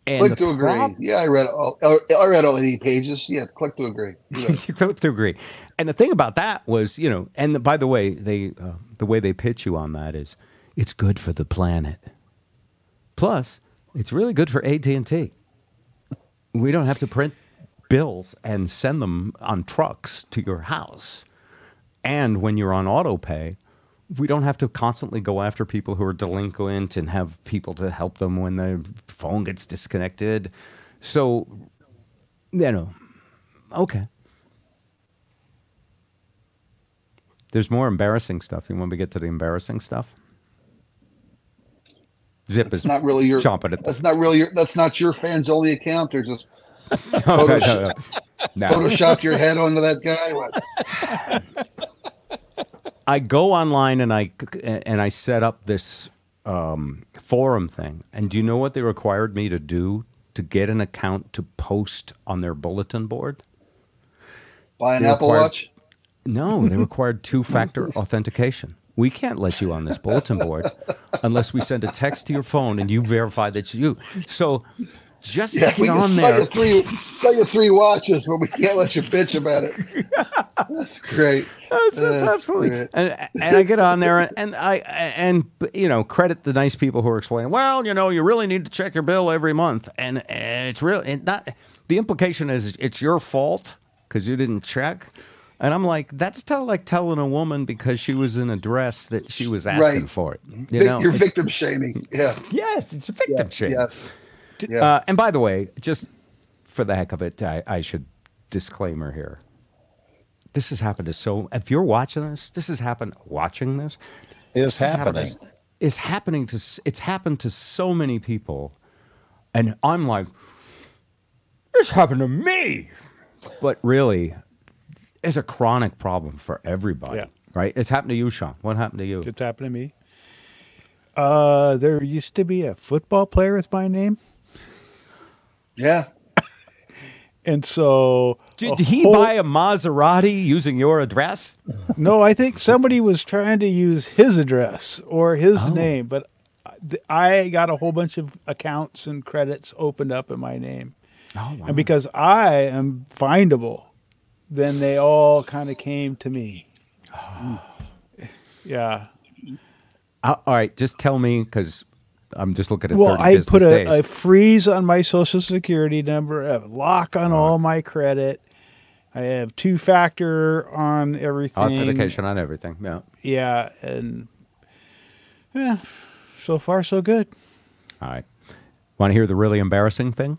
And Click to agree. prob- yeah, I read all. I read all eighty pages. Yeah, click to agree. You to agree. And the thing about that was, you know, and the, by the way, they uh, the way they pitch you on that is, it's good for the planet. Plus, it's really good for AT and T. We don't have to print bills and send them on trucks to your house. And when you're on auto pay, we don't have to constantly go after people who are delinquent and have people to help them when the phone gets disconnected. So, you know, okay. There's more embarrassing stuff. You want me to get to the embarrassing stuff? Zip That's is not really your. chomping at the That's not really your. That's not your fans only account. They're just no, no, Photoshop- no, no. Your head onto that guy. I go online and I and I set up this um, forum thing. And do you know what they required me to do to get an account to post on their bulletin board? Buy an They Apple required- Watch. No, they required two-factor authentication. We can't let you on this bulletin board unless we send a text to your phone and you verify that it's you. So just Yeah, we get can on sell there. you three, sell you three watches, but we can't let you bitch about it. That's great. It's just That's absolutely, great. and, and I get on there, and, and I and you know credit the nice people who are explaining. Well, you know, you really need to check your bill every month, and, it's really and not. The implication is it's your fault because you didn't check, and I'm like, that's tell, like telling a woman because she was in a dress that she was asking Right. for it. You know, You're victim shaming. Yeah. Yes, it's a victim shaming. Yes. Yeah. Uh, and by the way, just for the heck of it, I, I should disclaimer here. This has happened to so. If you're watching this, this has happened. Watching this, It's this has happened happening. It's happening to. It's happened to so many people, and I'm like, this happened to me. But really, it's a chronic problem for everybody. Yeah. Right? It's happened to you, Shawn. What happened to you? It's happened to me. Uh, there used to be a football player with my name, yeah. and so Did a he whole- buy a Maserati using your address? No, I think somebody was trying to use his address or his Oh. name, but I got a whole bunch of accounts and credits opened up in my name. Oh, wow. And because I am findable, then they all kind of came to me. yeah. Uh, all right, just tell me because I'm just looking at Well, 30 I business put days. a, a freeze on my social security number, a lock on uh-huh. all my credit. I have two factor on everything. authentication on everything. Yeah. Yeah, and yeah, so far so good. All right. Want to hear the really embarrassing thing?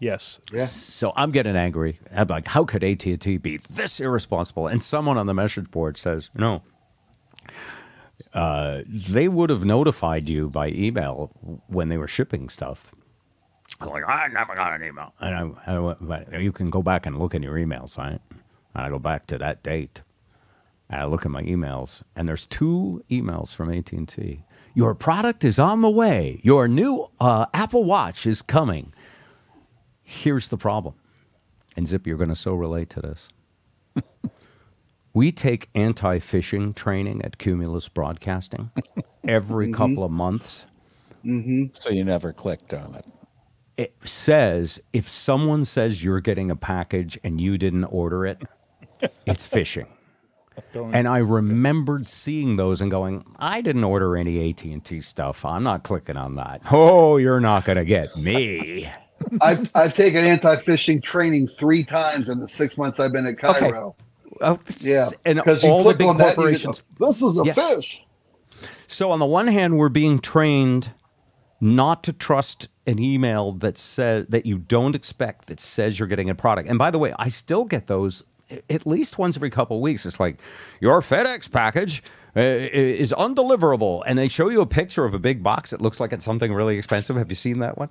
Yes. Yeah. So I'm getting angry. I'm like, how could AT&T be this irresponsible? And someone on the message board says, no, uh, they would have notified you by email when they were shipping stuff. I'm like, I never got an email. And I, I went, "But you can go back and look in your emails, right? And I go back to that date. And I look at my emails, and there's two emails from AT&T. Your product is on the way. Your new uh, Apple Watch is coming. Here's the problem. And Zip, you're going to so relate to this. we take anti phishing training at Cumulus Broadcasting every mm-hmm. couple of months. Mm-hmm. So you never clicked on it. It says if someone says you're getting a package and you didn't order it, it's phishing. Don't, And I remembered seeing those and going, I didn't order any AT&T stuff. I'm not clicking on that. Oh, you're not going to get me. I've, I've taken anti phishing training three times in the six months I've been at Cairo. Oh, Yeah. and Because you all the click big on that, you corporations. the, this is a Yeah. fish. So on the one hand, we're being trained not to trust an email that says that you don't expect that says you're getting a product. And by the way, I still get those at least once every couple of weeks. It's like your FedEx package uh, is undeliverable, and they show you a picture of a big box that looks like it's something really expensive. Have you seen that one?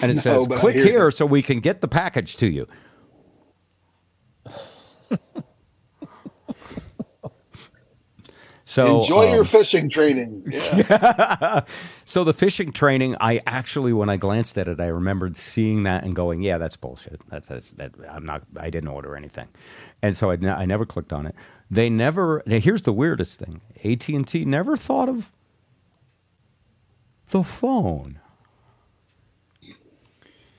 And it No, says, "Click here you. so we can get the package to you." So Enjoy um, your fishing training. Yeah. So the fishing training, I actually, when I glanced at it, I remembered seeing that and going, "Yeah, that's bullshit. That's, that's that. I'm not. I didn't order anything," and so I, ne- I never clicked on it. They never. Now, here's the weirdest thing: AT and T never thought of the phone.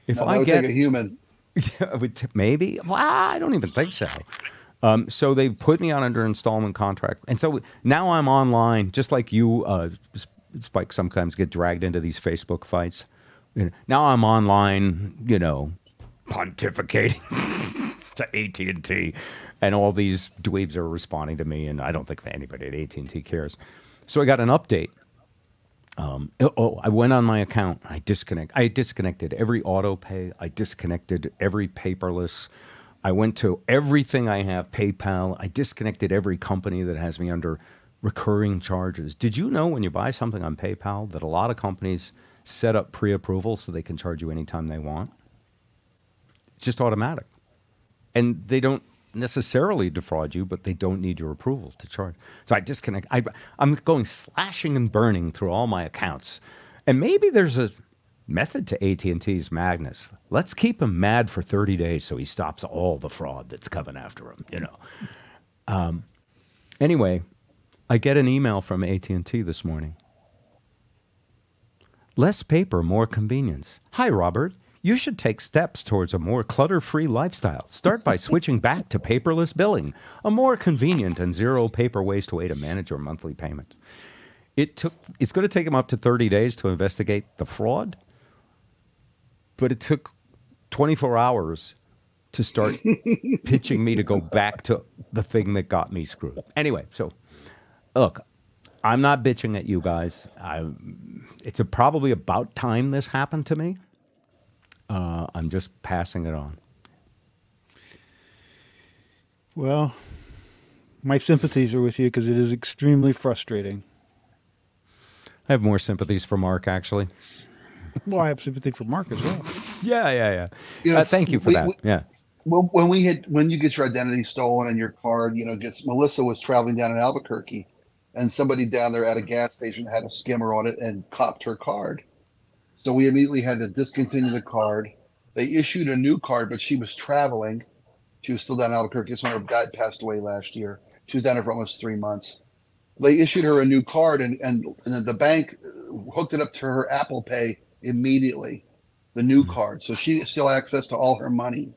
If No, I get a human. yeah, would t- maybe. Well, I don't even think so. Um, so they put me on under installment contract, and so now I'm online, just like you, uh, Spike. Sometimes get dragged into these Facebook fights. Now I'm online, you know, pontificating to AT and T, and all these dweebs are responding to me, and I don't think anybody at AT and T cares. So I got an update. Um, oh, I went on my account. I disconnect. I disconnected every auto pay. I disconnected every paperless. I went to everything I have PayPal. I disconnected every company that has me under recurring charges. Did you know when you buy something on PayPal that a lot of companies set up pre-approval so they can charge you anytime they want? It's just automatic, and they don't necessarily defraud you, but they don't need your approval to charge. So I disconnect. I, I'm going slashing and burning through all my accounts, and maybe there's a method to AT&T's Magnus. Let's keep him mad for 30 days so he stops all the fraud that's coming after him. You know. Um, anyway, I get an email from AT&T this morning. Less paper, more convenience. Hi, Robert. You should take steps towards a more clutter free lifestyle. Start by switching back to paperless billing, a more convenient and zero paper waste way to manage your monthly payments. It took it's going to take him up to 30 days to investigate the fraud, but it took 24 hours to start pitching me to go back to the thing that got me screwed. Anyway, so look, I'm not bitching at you guys. I, it's a, probably about time this happened to me. Uh, I'm just passing it on. Well, my sympathies are with you because it is extremely frustrating. I have more sympathies for Mark, actually. Well, I have sympathy for Mark as well. Yeah, yeah, yeah. You know, uh, thank you for we- that. we- yeah. when, when we had when you get your identity stolen and your card, you know, gets Melissa was traveling down in Albuquerque, and somebody down there at a gas station had a skimmer on it and copped her card. So we immediately had to discontinue the card. They issued a new card, but she was traveling. She was still down in Albuquerque. This when her dad passed away last year. She was down there for almost three months. They issued her a new card, and and, and the bank hooked it up to her Apple Pay immediately, the new hmm. card. So she still had access to all her money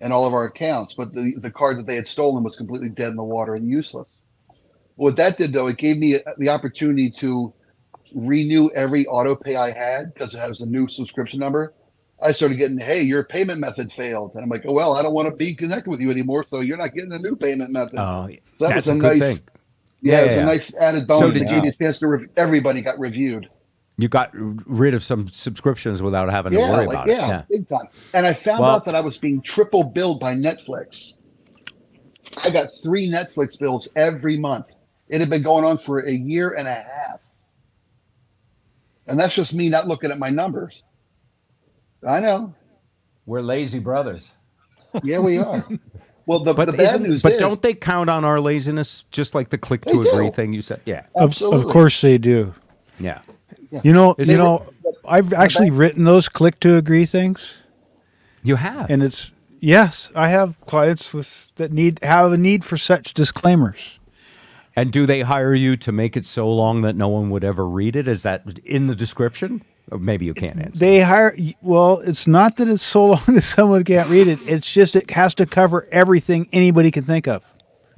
and all of our accounts, but the, the card that they had stolen was completely dead in the water and useless. What that did, though, it gave me the opportunity to renew every auto pay I had because it has a new subscription number. I started getting, hey, your payment method failed. And I'm like, oh, well, I don't want to be connected with you anymore. So you're not getting a new payment method. Oh, that was a, nice, thing. yeah, Yeah, it was a nice added So bonus. did it gave you- me a chance to, rev- everybody got reviewed. You got rid of some subscriptions without having to worry like, about yeah, it. Yeah, big time. And I found Well- out that I was being triple billed by Netflix. I got three Netflix bills every month. It had been going on for a year and a half. And that's just me not looking at my numbers. I know. We're lazy brothers. Yeah, we are. Well, the, But the bad isn't- news but is, don't they count on our laziness just like the click to agree do. thing you said? Yeah. Of, of course they do. Yeah. You know, Is you it- know, I've actually written those click to agree things, You have. and it's yes, I have clients with that need have a need for such disclaimers. And do they hire you to make it so long that no one would ever read it? Is that in the description? Or maybe you can't answer. They hire well, it's not that it's so long that someone can't read it. It's just it has to cover everything anybody can think of,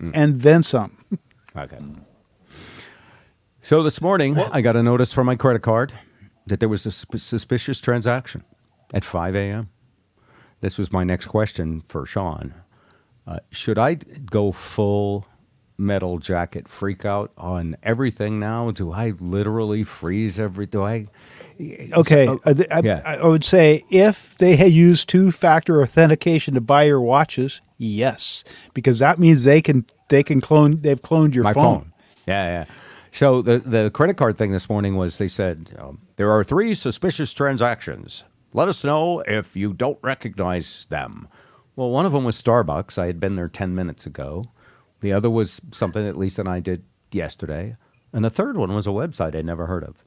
mm. and then some. Okay. So this morning, I got a notice from my credit card that there was a sp- suspicious transaction at 5 a.m. This was my next question for Shawn. Uh, should I go full metal jacket freak out on everything now? Do I literally freeze every? Do I? Okay, Oh, I, I, yeah. I would say if they had used two-factor authentication to buy your watches, yes, because that means they can they can clone they've cloned your my phone. phone. Yeah, yeah. So the the credit card thing this morning was they said um, there are three suspicious transactions. Let us know if you don't recognize them. Well, one of them was Starbucks. I had been there ten minutes ago. The other was something at least that I did yesterday, and the third one was a website I'd never heard of.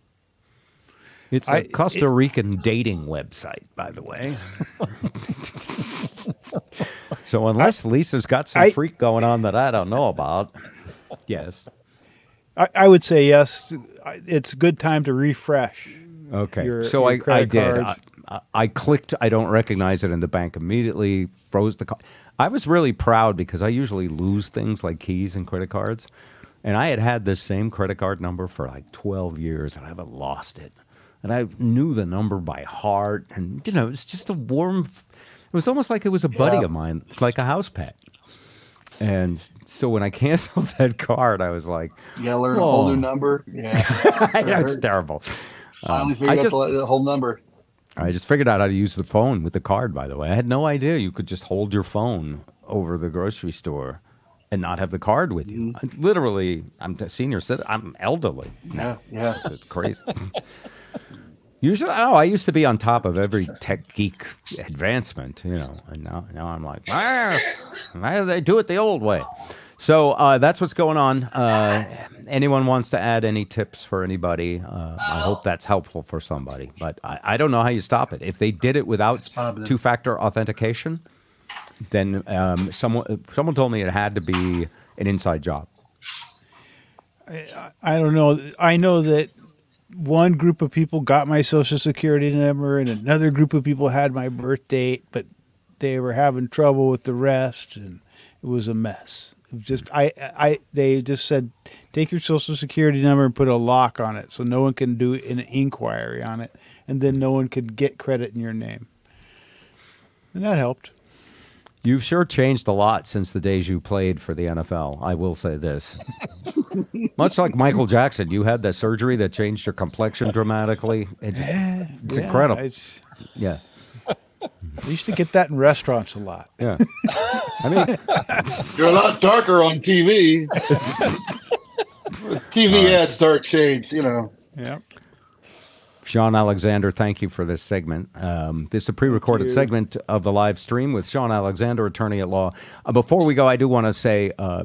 It's a I- Costa Rican dating website, by the way. so unless Lisa's got some I- freak going on that I don't know about, yes. I, I would say yes. It's a good time to refresh. Okay. your- so your I, I did. I. I- clicked, I don't recognize it, and the bank immediately froze the card. I was really proud because I usually lose things like keys and credit cards. And I had had this same credit card number for like 12 years, and I haven't lost it. And I knew the number by heart. And, you know, it's just a warm, it was almost like it was a buddy Yeah. of mine, like a house pet. And so when I canceled that card, I was like, you gotta learn a whole new number. Yeah, yeah, it's terrible. Finally um, I figured out just- the, whole number. I just figured out how to use the phone with the card, by the way. I had no idea you could just hold your phone over the grocery store and not have the card with you. Mm-hmm. I- literally, I'm a senior citizen. I'm elderly. Yeah, yeah. It's crazy. Usually, oh, I used to be on top of every tech geek advancement, you know, and now, now I'm like, why do they do it the old way? So uh, that's what's going on. Uh, anyone wants to add any tips for anybody? Uh, I hope that's helpful for somebody. But I, I don't know how you stop it. If they did it without two-factor authentication, then um, someone someone told me it had to be an inside job. I, I don't know. I know that one group of people got my social security number, and another group of people had my birth date, but they were having trouble with the rest, and it was a mess. Was just I I they just said take your social security number and put a lock on it, so no one can do an inquiry on it, and then no one could get credit in your name, and that helped. You've sure changed a lot since the days you played for the NFL. I will say this. Much like Michael Jackson, you had that surgery that changed your complexion dramatically. It's, it's Yeah, incredible. it's- yeah. I used to get that in restaurants a lot. Yeah. I mean, You're a lot darker on TV. TV ads start shades, you know. Yeah. Shawn Alexander, thank you for this segment. Um, this is a pre recorded segment of the live stream with Shawn Alexander, attorney at law. Uh, before we go, I do want to say uh,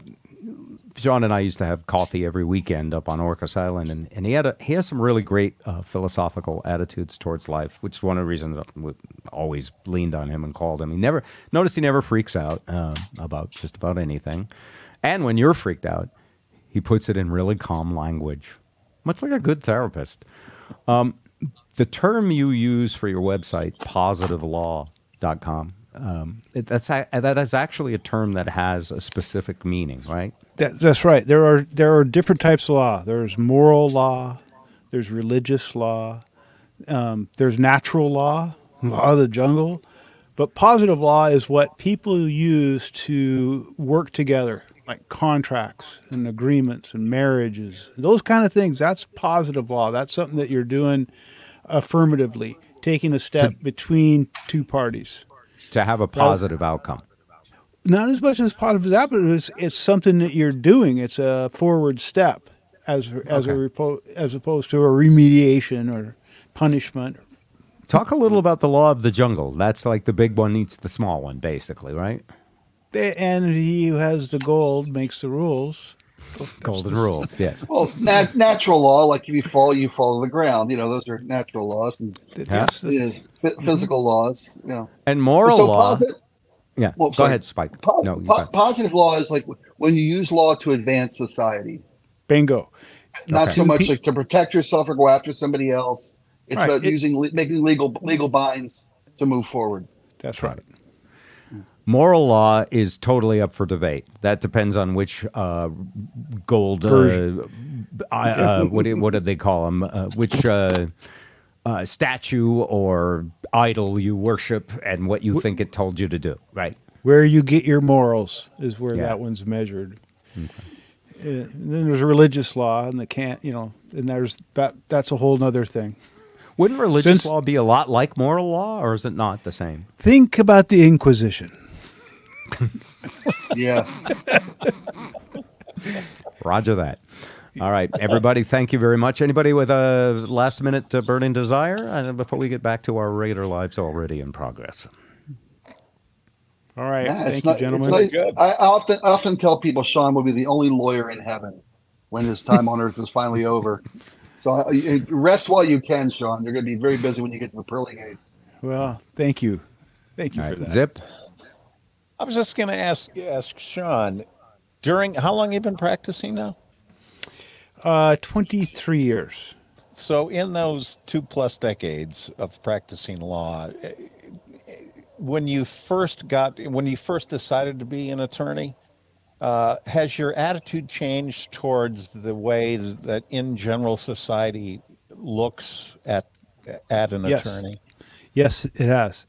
Shawn and I used to have coffee every weekend up on Orcas Island, and, and he had a, he has some really great uh, philosophical attitudes towards life, which is one of the reasons I always leaned on him and called him. He never noticed he never freaks out uh, about just about anything, and when you're freaked out, he puts it in really calm language, much like a good therapist. Um, the term you use for your website, positivelaw.com, um, it, that's that is actually a term that has a specific meaning, right? That, that's right. There are there are different types of law. There's moral law. There's religious law. Um, there's natural law, law of the jungle. But positive law is what people use to work together, like contracts and agreements and marriages, those kind of things. That's positive law. That's something that you're doing affirmatively, taking a step between two parties. To have a positive outcome. not as much as positive as that, but it's it's something that you're doing. It's a forward step as as a repo, as opposed to a remediation or punishment. Talk a little about the law of the jungle. That's like the big one eats the small one, basically, right? And he who has the gold makes the rules. Golden rule. Yeah. Well, nat- natural law, like if you fall, you fall to the ground. You know, those are natural laws and That's you know, phy- physical mm-hmm. laws. You know, And moral so law. positive, yeah. well, Go sorry. ahead, Spike. po- no, po- got- positive law is like when you use law to advance society, bingo. not Okay. so much like to protect yourself or go after somebody else. It's Right, about it- using le- making legal legal binds to move forward. That's right. Moral law is totally up for debate. That depends on which uh, gold. Uh, uh, what, do- what did they call them? Uh, which uh, uh, statue or idol you worship and what you think it told you to do, right? Where you get your morals is where Yeah. that one's measured. Uh, then there's religious law, and the can't you know, and there's that. That's a whole other thing. Wouldn't religious Since- law be a lot like moral law, or is it not the same? Think about the Inquisition. Yeah, Roger that. All right, everybody, thank you very much. Anybody with a last minute uh, burning desire uh, before we get back to our regular lives already in progress? All right, yeah thank it's you, not. gentlemen. It's not I, I often I often tell people Shawn will be the only lawyer in heaven when his time on earth is finally over. So uh, rest while you can, Shawn. You're going to be very busy when you get to the pearly gates. Well, thank you, thank you All for right, that. Zip. I was just going to ask ask Shawn during how long you've been practicing now? Uh, twenty-three years. So in those two plus decades of practicing law, eh, when you first got when you first decided to be an attorney, uh, has your attitude changed towards the way that in general society looks at at an Yes. attorney? Yes, it has.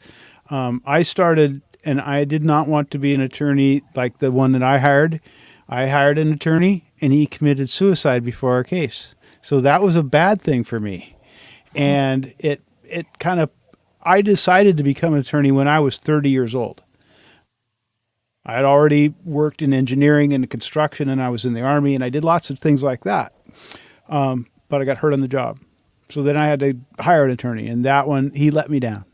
Um, I started, and I did not want to be an attorney like the one that I hired. I hired an attorney, and he committed suicide before our case. So that was a bad thing for me, and it it kind of. I decided to become an attorney when I was 30 years old. I had already worked in engineering and construction, and I was in the army, and I did lots of things like that. Um, but I got hurt on the job, so then I had to hire an attorney, and that one he let me down.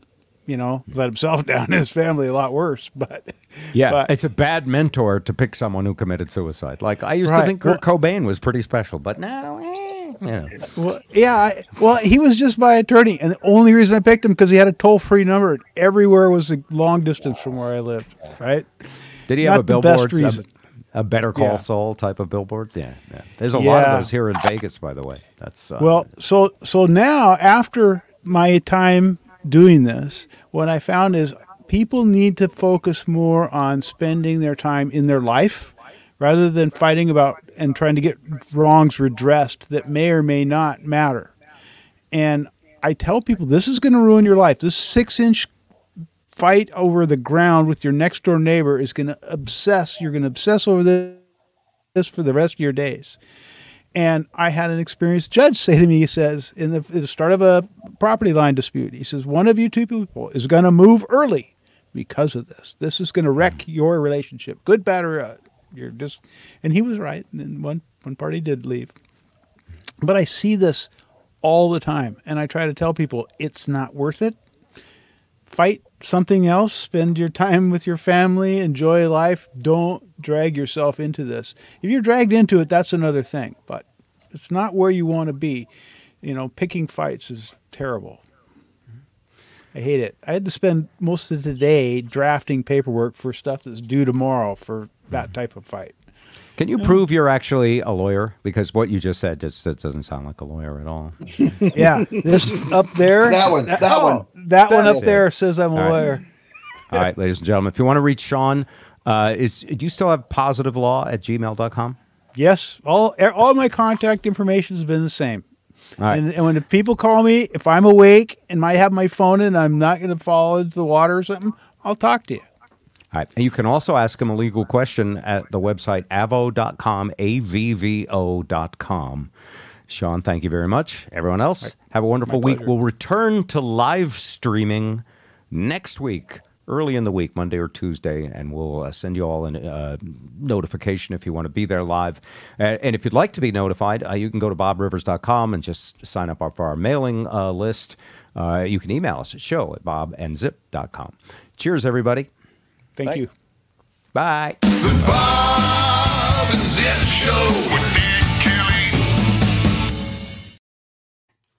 You know, let himself down, and his family a lot worse. But Yeah, But- it's a bad mentor to pick someone who committed suicide. Like I used to Right. think Kurt Cobain was pretty special, but now, eh, yeah. well, yeah, I, well, he was just my attorney, and the only reason I picked him because he had a toll free number. and Everywhere was a long distance from where I lived. Right? Did he have Not a the billboard? best reason. A Better Call Yeah. Saul type of billboard. Yeah, yeah. There's a lot of those here in Vegas, by the way. That's uh, Well, so so now after my time doing this, what I found is people need to focus more on spending their time in their life rather than fighting about and trying to get wrongs redressed that may or may not matter. And I tell people this is going to ruin your life. This six inch fight over the ground with your next door neighbor is going to obsess. You're going to obsess over this, for the rest of your days. And I had an experienced judge say to me, he says, in the, at the start of a property line dispute, he says, one of you two people is going to move early because of this. This is going to wreck your relationship, good, bad, or uh, you're just. And he was right. And then one one party did leave. But I see this all the time, and I try to tell people it's not worth it. Fight something else. Spend your time with your family. Enjoy life. Don't drag yourself into this. If you're dragged into it, that's another thing. But it's not where you want to be. You know, picking fights is terrible. I hate it. I had to spend most of the day drafting paperwork for stuff that's due tomorrow for that type of fight. Can you prove you're actually a lawyer? Because what you just said just that doesn't sound like a lawyer at all. Yeah, this up there. That one, that oh, one. That one up it. there says I'm a All right. lawyer. All right, ladies and gentlemen, if you want to reach Shawn, uh, is do you still have positive law at gmail.com? Yes, all er, all my contact information has been the same. All right. And, and when people call me, if I'm awake and I have my phone and I'm not going to fall into the water or something, I'll talk to you. All right. And you can also ask him a legal question at the website avvo.com, A-V-V-O.com. Shawn, thank you very much. Everyone else, have a wonderful week. We'll return to live streaming next week, early in the week, Monday or Tuesday, and we'll uh, send you all a uh, notification if you want to be there live. Uh, and if you'd like to be notified, uh, you can go to bobrivers.com and just sign up for our mailing uh, list. Uh, you can email us at show at bobandzip.com. Cheers, everybody. Thank Bye. you. Bye.